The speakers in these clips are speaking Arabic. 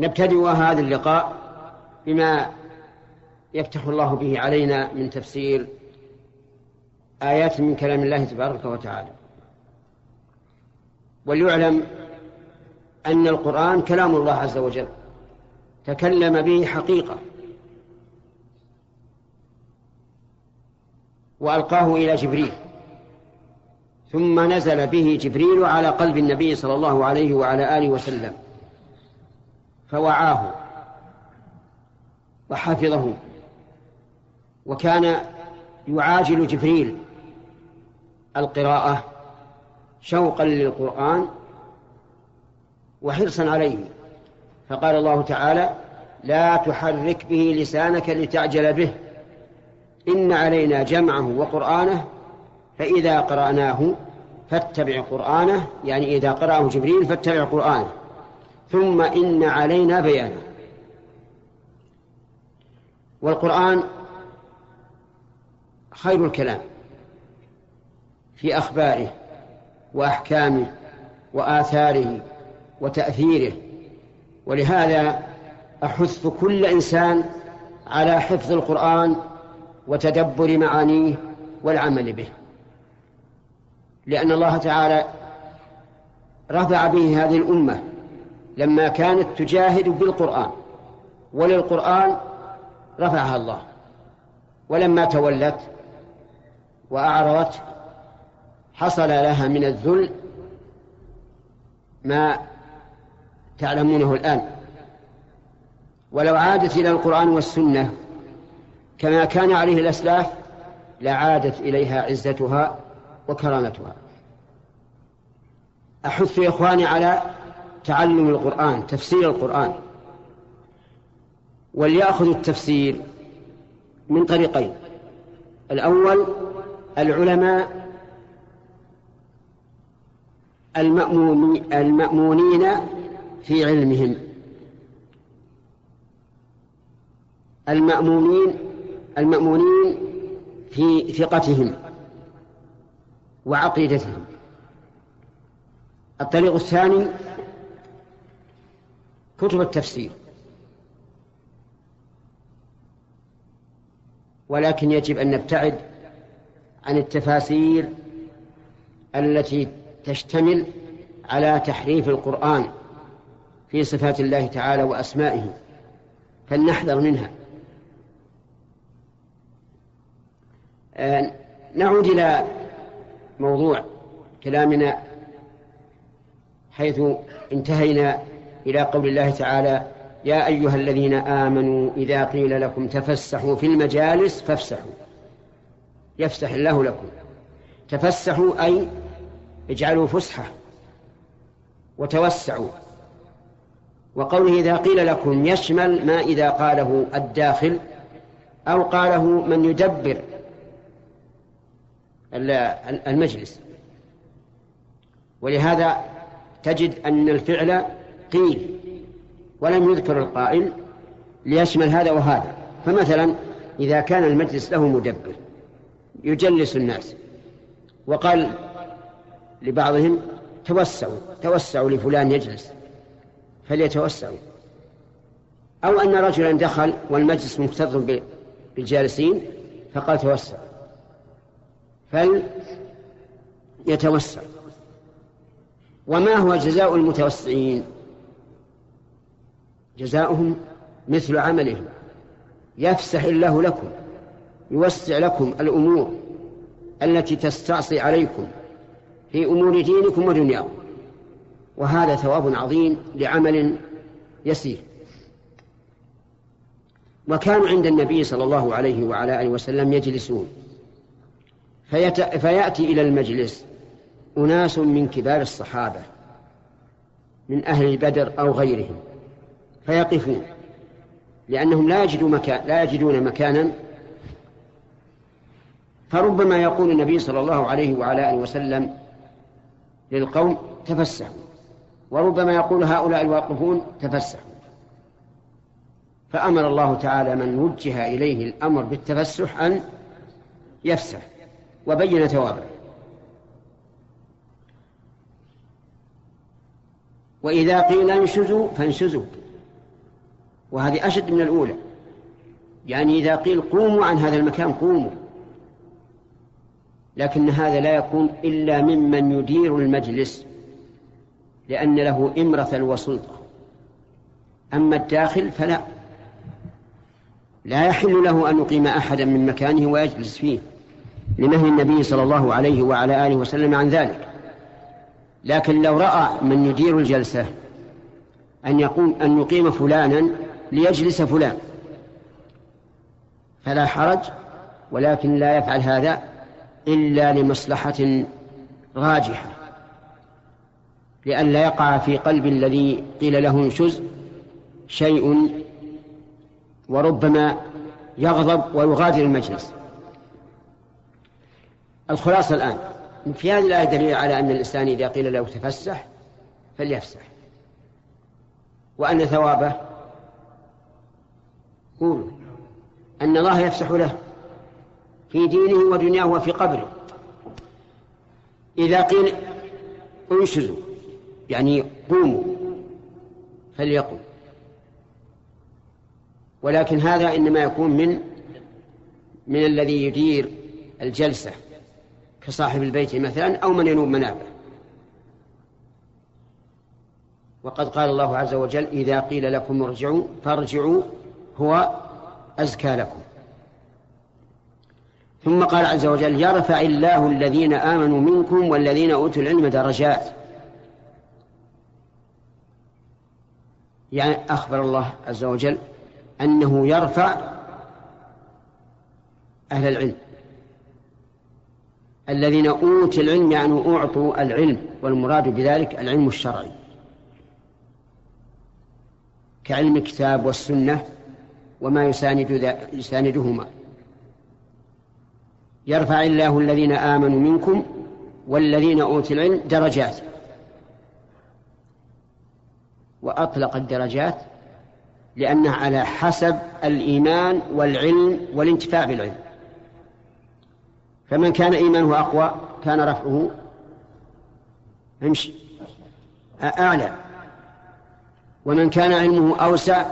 نبتدئ هذا اللقاء بما يفتح الله به علينا من تفسير آيات من كلام الله تبارك وتعالى. وليعلم أن القرآن كلام الله عز وجل. تكلم به حقيقة. وألقاه إلى جبريل. ثم نزل به جبريل على قلب النبي صلى الله عليه وعلى آله وسلم. فوعاه وحفظه وكان يعاجل جبريل القراءة شوقا للقرآن وحرصا عليه فقال الله تعالى لا تحرك به لسانك لتعجل به إن علينا جمعه وقرآنه فإذا قرأناه فاتبع قرآنه. يعني إذا قرأه جبريل فاتبع قرآنه. ثم إن علينا بيانه والقرآن خير الكلام في أخباره وأحكامه وآثاره وتأثيره. ولهذا أحث كل إنسان على حفظ القرآن وتدبر معانيه والعمل به. لأن الله تعالى رفع به هذه الأمة لما كانت تجاهد بالقرآن وللقرآن رفعها الله. ولما تولت وأعرضت حصل لها من الذل ما تعلمونه الآن. ولو عادت إلى القرآن والسنة كما كان عليه الأسلاف لعادت إليها عزتها وكرامتها. أحث إخواني على تعلم القرآن تفسير القرآن. وليأخذوا التفسير من طريقين. الأول العلماء المأمونين في علمهم. المأمونين المأمونين في ثقتهم وعقيدتهم. الطريق الثاني كتب التفسير. ولكن يجب أن نبتعد عن التفاسير التي تشتمل على تحريف القرآن في صفات الله تعالى وأسمائه. فلنحذر منها. آه، نعود إلى موضوع كلامنا حيث انتهينا إلى قول الله تعالى يا أيها الذين آمنوا إذا قيل لكم تفسحوا في المجالس فافسحوا. يفسح الله لكم. تفسحوا أي اجعلوا فسحة وتوسعوا. وقوله إذا قيل لكم يشمل ما إذا قاله الداخل أو قاله من يدبر المجلس. ولهذا تجد أن الفعل قيل ولم يذكر القائل ليشمل هذا وهذا. فمثلا إذا كان المجلس له مدبر يجلس الناس وقال لبعضهم توسعوا توسعوا لفلان يجلس فليتوسعوا. أو أن رجلا دخل والمجلس مكتظ بالجالسين فقال توسع. فليتوسع وما هو جزاء المتوسعين؟ جزاؤهم مثل عملهم. يفسح الله لكم يوسع لكم الأمور التي تستعصي عليكم في أمور دينكم ودنياكم. وهذا ثواب عظيم لعمل يسير. وكانوا عند النبي صلى الله عليه وعلى آله وسلم يجلسون. فيت... فيأتي إلى المجلس أناس من كبار الصحابة من أهل بدر أو غيرهم. فيقفون. لأنهم لا يجدوا مكان لا يجدون مكانا. فربما يقول النبي صلى الله عليه وعلى آله وسلم للقوم تفسحوا. وربما يقول هؤلاء الواقفون تفسحوا. فأمر الله تعالى من وجه إليه الأمر بالتفسح أن يفسح. وبين ثوابه وإذا قيل انشزوا فانشزوا. وهذه أشد من الأولى. يعني إذا قيل قوموا عن هذا المكان قوموا. لكن هذا لا يكون إلا ممن يدير المجلس لأن له إمرة وسلطة. أما الداخل فلا. لا يحل له أن يقيم أحدا من مكانه ويجلس فيه لنهي النبي صلى الله عليه وعلى آله وسلم عن ذلك. لكن لو رأى من يدير الجلسة أن يقوم أن يقيم فلانا ليجلس فلان. فلا حرج ولكن لا يفعل هذا إلا لمصلحة راجحة. لئلا يقع في قلب الذي قيل له انشز شيء وربما يغضب ويغادر المجلس. الخلاصة الآن في هذه الآية دليل على أن الإنسان إذا قيل له تفسح فليفسح وأن ثوابه قولوا أن الله يفسح له في دينه ودنياه وفي قبره. إذا قيل انشزوا يعني قوموا فليقم. ولكن هذا إنما يكون من من الذي يدير الجلسة كصاحب البيت مثلا أو من ينوب منابه. وقد قال الله عز وجل إذا قيل لكم ارجعوا فارجعوا هو أزكى لكم. ثم قال عز وجل يرفع الله الذين آمنوا منكم والذين أوتوا العلم درجات. يعني أخبر الله عز وجل أنه يرفع أهل العلم. الذين أوتوا العلم يعني أعطوا العلم والمراد بذلك العلم الشرعي. كعلم الكتاب والسنة وما يساند يساندهما. يرفع الله الذين آمنوا منكم والذين أوتوا العلم درجات. وأطلق الدرجات لأنها على حسب الإيمان والعلم والانتفاع بالعلم. فمن كان إيمانه أقوى كان رفعه امشي أعلى. ومن كان علمه أوسع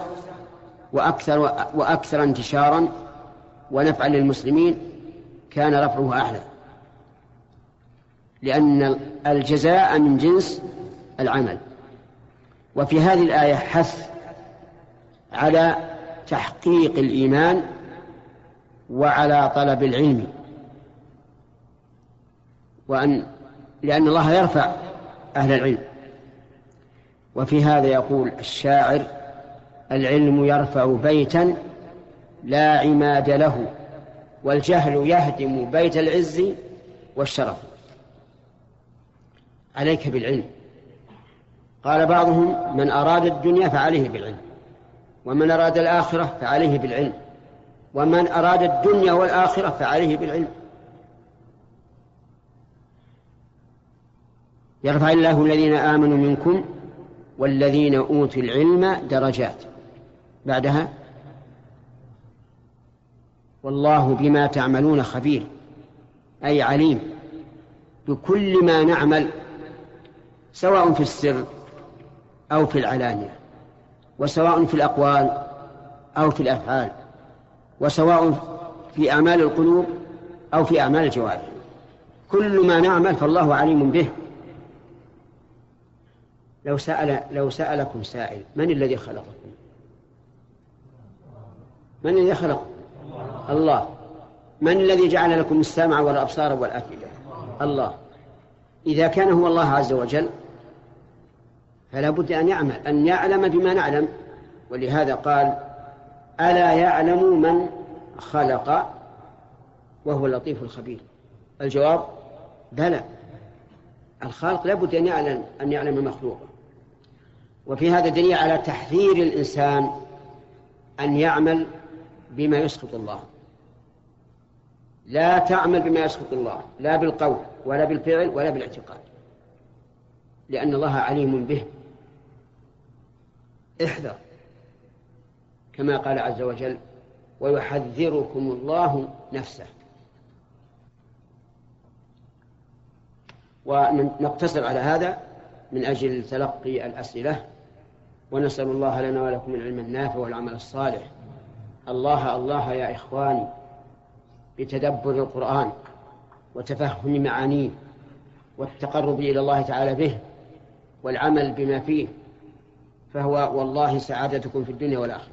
وأكثر وأكثر انتشارا ونفعا للمسلمين كان رفعه أعلى. لأن الجزاء من جنس العمل. وفي هذه الآية حث على تحقيق الإيمان وعلى طلب العلم. وأن لأن الله يرفع أهل العلم. وفي هذا يقول الشاعر العلم يرفع بيتا لا عماد له والجهل يهدم بيت العز والشرف. عليك بالعلم. قال بعضهم من أراد الدنيا فعليه بالعلم ومن أراد الآخرة فعليه بالعلم ومن أراد الدنيا والآخرة فعليه بالعلم. يرفع الله الذين آمنوا منكم والذين أوتوا العلم درجات. بعدها؟ والله بما تعملون خبير. أي عليم. بكل ما نعمل سواء في السر أو في العلانية وسواء في الأقوال أو في الأفعال وسواء في أعمال القلوب أو في أعمال الجوارح. كل ما نعمل فالله عليم به. لو سأل لو سألكم سائل من الذي خلقكم؟ من الذي خلق؟ الله. من الذي جعل لكم السمع والأبصار والأفئدة؟ الله. إذا كان هو الله عز وجل فلا بد أن يعمل. أن يعلم بما نعلم. ولهذا قال ألا يعلم من خلق؟ وهو اللطيف الخبير. الجواب بلى. الخالق لابد أن يعلم أن يعلم مخلوقه. وفي هذا دليل على تحذير الإنسان أن يعمل بما يسخط الله. لا تعمل بما يسخط الله لا بالقول ولا بالفعل ولا بالاعتقاد. لأن الله عليم به. احذر. كما قال عز وجل ويحذركم الله نفسه. ونقتصر على هذا من أجل تلقي الأسئلة. ونسأل الله لنا ولكم العلم النافع والعمل الصالح. الله الله يا إخواني بتدبر القرآن وتفهم معانيه والتقرب إلى الله تعالى به والعمل بما فيه فهو والله سعادتكم في الدنيا والآخرة.